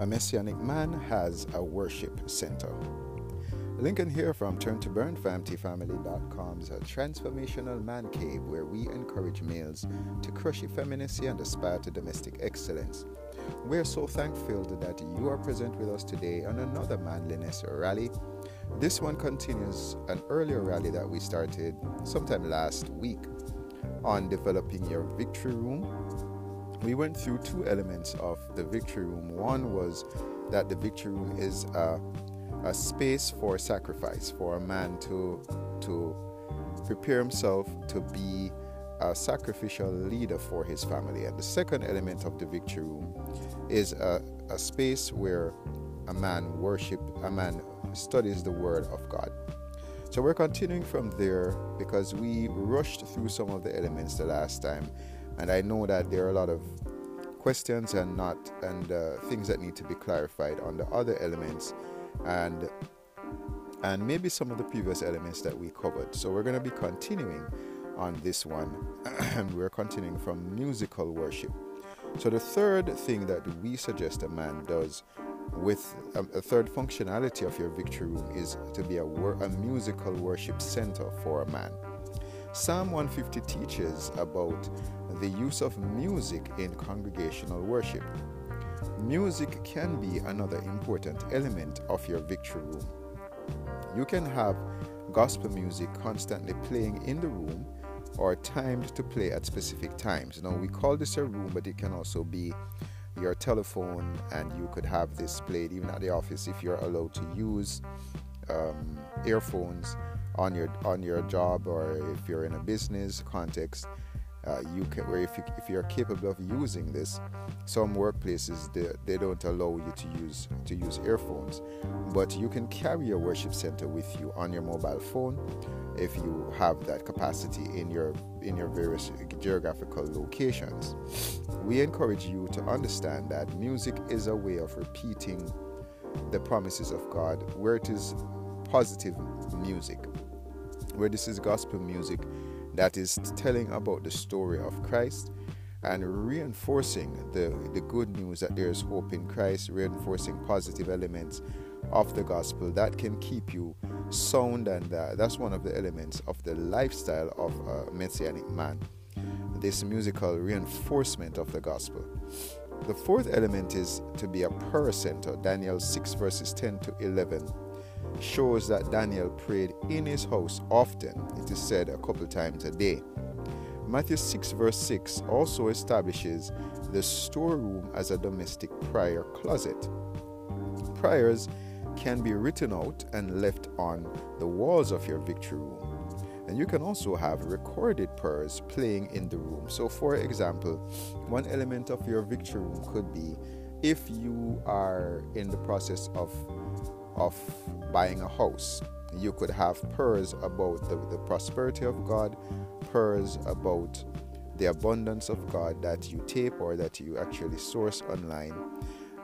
A Messianic man has a worship center. Lincoln here from Turn to Burn a transformational man cave where we encourage males to crush effeminacy and aspire to domestic excellence. We're so thankful that you are present with us today on another manliness rally. This one continues an earlier rally that we started sometime last week on developing your victory room. We went through two elements of the victory room. One was that the victory room is a, a space for sacrifice for a man to to prepare himself to be a sacrificial leader for his family. And the second element of the victory room is a, a space where a man worship, a man studies the word of God. So we're continuing from there because we rushed through some of the elements the last time, and I know that there are a lot of questions and not and uh, things that need to be clarified on the other elements, and and maybe some of the previous elements that we covered. So we're going to be continuing on this one, and we're continuing from musical worship. So the third thing that we suggest a man does with a, a, third functionality of your victory room is to be a, wor- a musical worship center for a man. Psalm 150 teaches about the use of music in congregational worship. Music can be another important element of your victory room. You can have gospel music constantly playing in the room or timed to play at specific times. Now, we call this a room, but it can also be your telephone, and you could have this played even at the office if you're allowed to use um, earphones on your on your job or if you're in a business context. Uh, you can, where if, you, if you're capable of using this, some workplaces they, they don't allow you to use to use earphones, but you can carry your worship center with you on your mobile phone if you have that capacity in your in your various geographical locations. We encourage you to understand that music is a way of repeating the promises of God where it is positive music, where this is gospel music that is telling about the story of Christ and reinforcing the, the good news that there is hope in Christ, reinforcing positive elements of the gospel that can keep you sound, and uh, that's one of the elements of the lifestyle of a messianic man. This musical reinforcement of the gospel. The fourth element is to be a prayer center. Daniel 6, verses 10 to 11 shows that Daniel prayed in his house often. It is said a couple times a day. Matthew 6, verse 6 also establishes the storeroom as a domestic prayer closet. Prayers can be written out and left on the walls of your victory room. And you can also have recorded prayers playing in the room. So, for example, one element of your victory room could be if you are in the process of, of buying a house, you could have prayers about the, the prosperity of God, prayers about the abundance of God that you tape or that you actually source online.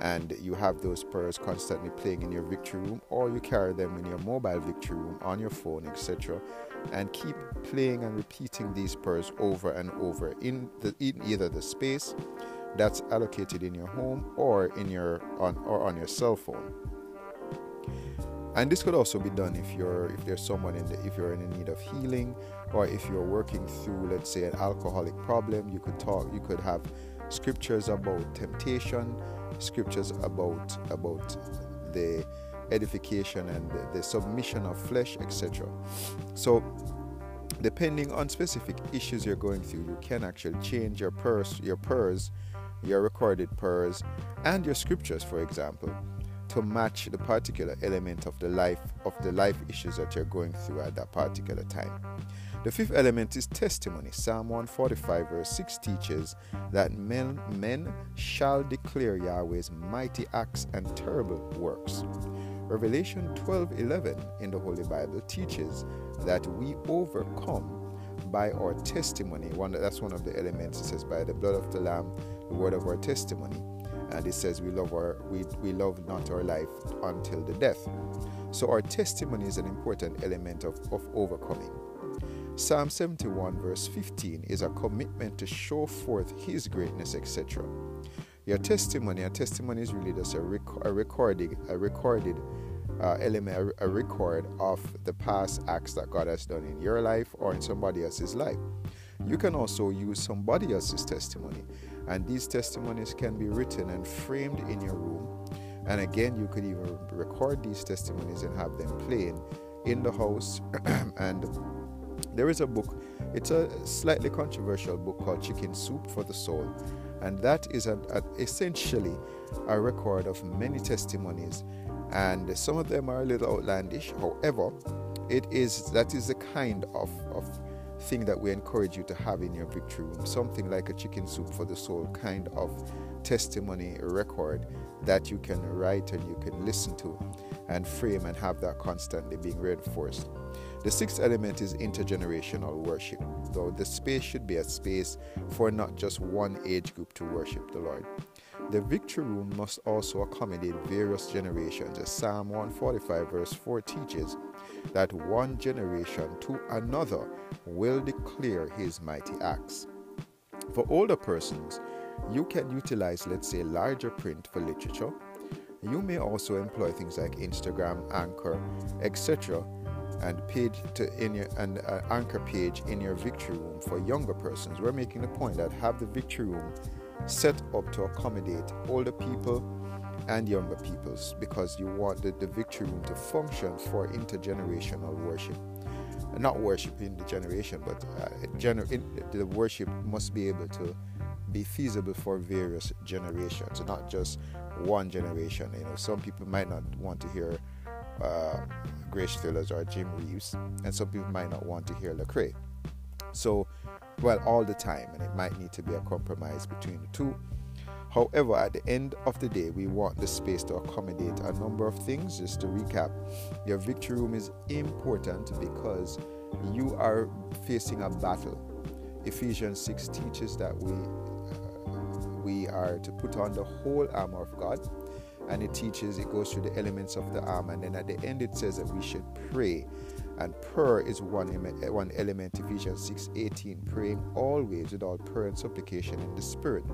And you have those prayers constantly playing in your victory room or you carry them in your mobile victory room on your phone etc and keep playing and repeating these prayers over and over in, the, in either the space that's allocated in your home or in your on or on your cell phone and this could also be done if you're if there's someone in the if you're in need of healing or if you're working through let's say an alcoholic problem you could talk you could have scriptures about temptation scriptures about about the edification and the, the submission of flesh etc so depending on specific issues you're going through you can actually change your purse your purse your recorded purse and your scriptures for example to match the particular element of the life of the life issues that you're going through at that particular time the fifth element is testimony. Psalm 145, verse 6 teaches that men, men shall declare Yahweh's mighty acts and terrible works. Revelation 12:11 in the Holy Bible teaches that we overcome by our testimony. One that's one of the elements. It says, "By the blood of the Lamb, the word of our testimony." And it says, "We love our we, we love not our life until the death." So our testimony is an important element of, of overcoming. Psalm 71, verse 15, is a commitment to show forth His greatness, etc. Your testimony, a testimony is really just a, rec- a recording, a recorded uh, element, a, a record of the past acts that God has done in your life or in somebody else's life. You can also use somebody else's testimony, and these testimonies can be written and framed in your room. And again, you could even record these testimonies and have them playing in the house. and there is a book, it's a slightly controversial book called Chicken Soup for the Soul. And that is a, a, essentially a record of many testimonies. And some of them are a little outlandish. However, it is that is the kind of, of thing that we encourage you to have in your victory room. Something like a chicken soup for the soul kind of testimony record that you can write and you can listen to and frame and have that constantly being reinforced. The sixth element is intergenerational worship, though the space should be a space for not just one age group to worship the Lord. The victory room must also accommodate various generations, as Psalm 145, verse 4 teaches that one generation to another will declare his mighty acts. For older persons, you can utilize, let's say, larger print for literature. You may also employ things like Instagram, Anchor, etc., and page to in your and uh, anchor page in your victory room for younger persons. We're making the point that have the victory room set up to accommodate older people and younger peoples because you want the, victory room to function for intergenerational worship not worship in the generation but uh, gener- in, the worship must be able to be feasible for various generations, not just one generation. You know, some people might not want to hear uh, Grace Thrillers or Jim Reeves, and some people might not want to hear Lecrae. So, well, all the time, and it might need to be a compromise between the two. However, at the end of the day, we want the space to accommodate a number of things. Just to recap, your victory room is important because you are facing a battle. Ephesians 6 teaches that we uh, we are to put on the whole armor of God. And it teaches, it goes through the elements of the armor. And then at the end, it says that we should pray. And prayer is one, eh, one element, Ephesians 6:18, praying always with all prayer and supplication in the Spirit,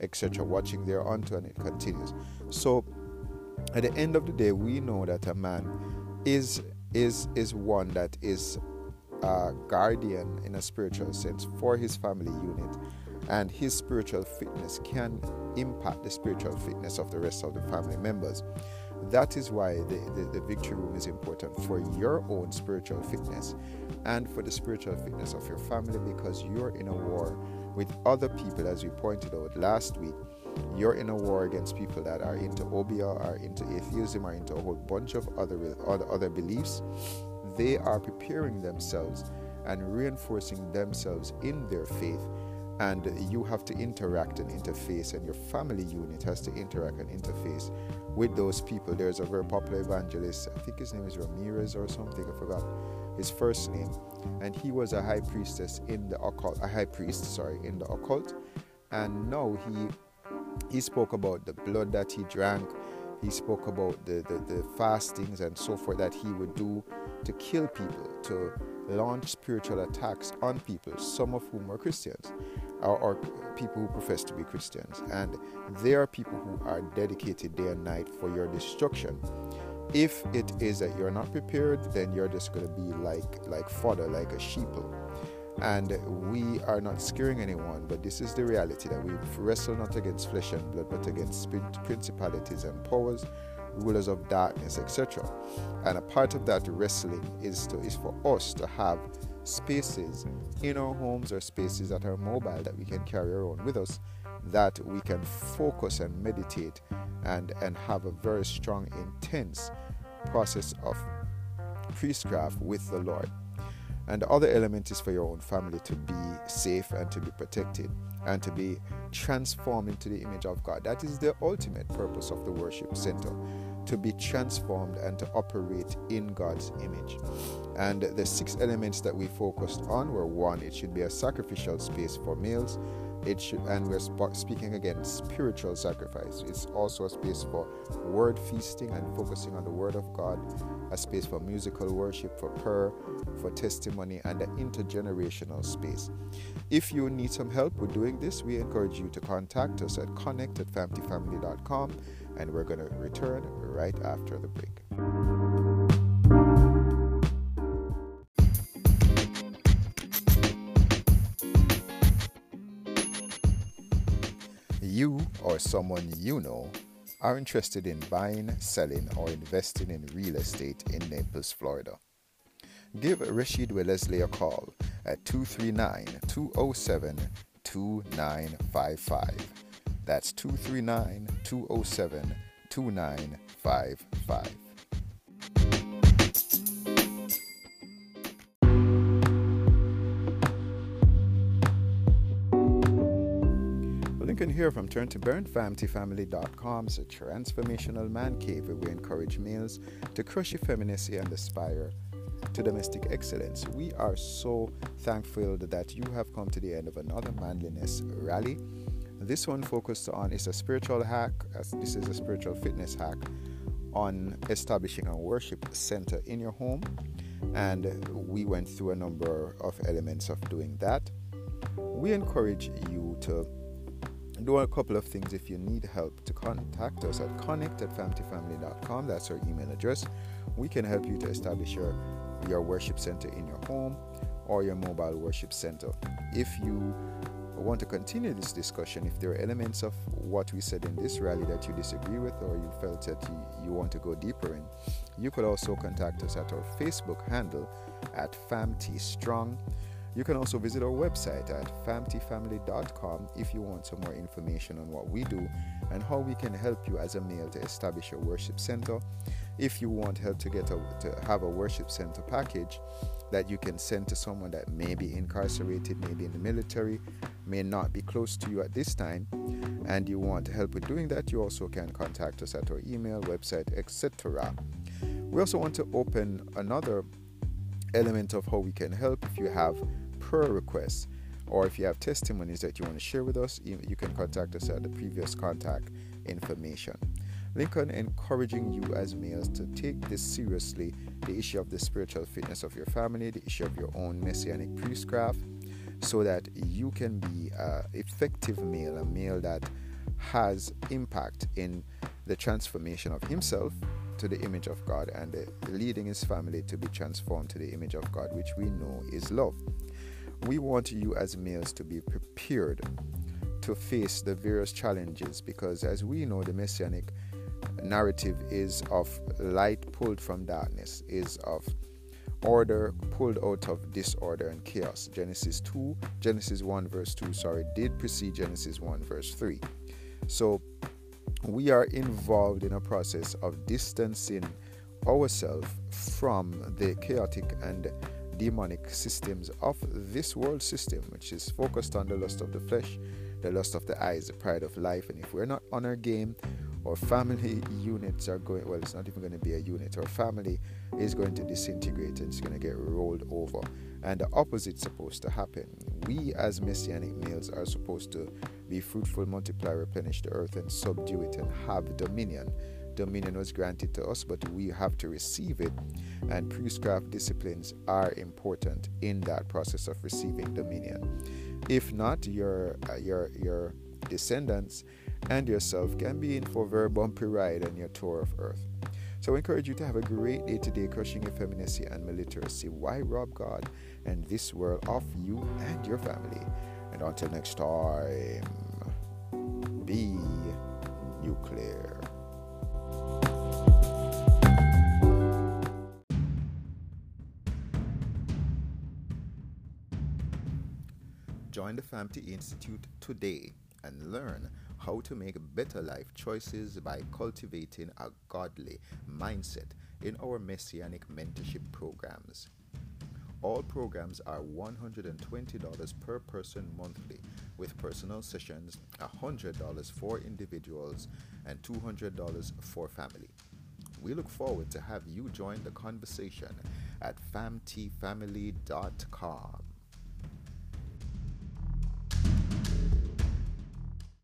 etc. Watching thereunto, and it continues. So at the end of the day, we know that a man is is is one that is a guardian in a spiritual sense for his family unit and his spiritual fitness can impact the spiritual fitness of the rest of the family members. That is why the, the, the, victory room is important for your own spiritual fitness and for the spiritual fitness of your family because you're in a war with other people, as we pointed out last week. You're in a war against people that are into Obeah, are into atheism, are into a whole bunch of other, other, other beliefs. They are preparing themselves and reinforcing themselves in their faith and you have to interact and interface and your family unit has to interact and interface with those people. There's a very popular evangelist i think his name is ramirez or something i forgot his first name and he was a high priestess in the occult a high priest sorry in the occult. And now he he spoke about the blood that he drank he spoke about the, the, the fastings and so forth that he would do to kill people to launch spiritual attacks on people some of whom were christians or, or people who profess to be Christians. And they are people who are dedicated day and night for your destruction. If it is that you're not prepared, then you're just going to be like like fodder, like a sheeple. And we are not scaring anyone, but this is the reality that we wrestle not against flesh and blood, but against principalities and powers, rulers of darkness, etc. And a part of that wrestling is to is for us to have spaces in our homes or spaces that are mobile that we can carry around with us that we can focus and meditate and, and have a very strong, intense process of priestcraft with the Lord. And the other element is for your own family to be safe and to be protected and to be transformed into the image of God. That is the ultimate purpose of the worship center to be transformed and to operate in God's image. And the six elements that we focused on were one, it should be a sacrificial space for males. It should, and we're sp- speaking again spiritual sacrifice. It's also a space for word feasting and focusing on the word of God. a space for musical worship, for prayer, for testimony, and an intergenerational space. If you need some help with doing this, we encourage you to contact us at connect at and we're going to return right after the break. You or someone you know are interested in buying, selling, or investing in real estate in Naples, Florida. Give Rashid Wellesley a call at 239 207 2955. That's 239 207 2955. Lincoln here from Turn to Burn, a transformational man cave where we encourage males to crush effeminacy and aspire to domestic excellence. We are so thankful that you have come to the end of another manliness rally. This one focused on is a spiritual hack. This is a spiritual fitness hack on establishing a worship center in your home. And we went through a number of elements of doing that. We encourage you to do a couple of things if you need help to contact us at connect at famtifamily.com that's our email address we can help you to establish your your worship center in your home or your mobile worship center if you want to continue this discussion if there are elements of what we said in this rally that you disagree with or you felt that you, you want to go deeper in you could also contact us at our facebook handle at famtstrong you can also visit our website at famtifamily.com if you want some more information on what we do and how we can help you as a male to establish a worship center. If you want help to get a, to have a worship center package that you can send to someone that may be incarcerated, maybe in the military, may not be close to you at this time, and you want help with doing that, you also can contact us at our email, website, etc. We also want to open another element of how we can help if you have prayer requests or if you have testimonies that you want to share with us, you, you can contact us at the previous contact information. Lincoln encouraging you as males to take this seriously the issue of the spiritual fitness of your family, the issue of your own messianic priestcraft, so that you can be an effective male, a male that has impact in the transformation of himself to the image of God and leading his family to be transformed to the image of God, which we know is love. We want you as males to be prepared to face the various challenges because, as we know, the messianic narrative is of light pulled from darkness, is of order pulled out of disorder and chaos. Genesis 2, Genesis 1, verse 2, sorry, did precede Genesis 1, verse 3. So we are involved in a process of distancing ourselves from the chaotic and demonic systems of this world system, which is focused on the lust of the flesh, the lust of the eyes, the pride of life. And if we're not on our game, our family units are going, well, it's not even going to be a unit. Our family is going to disintegrate and it's going to get rolled over. And the opposite's supposed to happen. We, as messianic males, are supposed to be fruitful, multiply, replenish the earth, and subdue it and have dominion dominion was granted to us, but we have to receive it. And priestcraft disciplines are important in that process of receiving dominion. If not, your uh, your your descendants and yourself can be in for a very bumpy ride on your tour of earth. So I encourage you to have a great day today, crushing effeminacy and milliteracy. Why rob God and this world of you and your family? And until next time, be nuclear. Join the FAMTI Institute today and learn how to make better life choices by cultivating a godly mindset in our Messianic mentorship programs. All programs are $120 per person monthly, with personal sessions $100 for individuals and $200 for family. We look forward to have you join the conversation at famtifamily.com.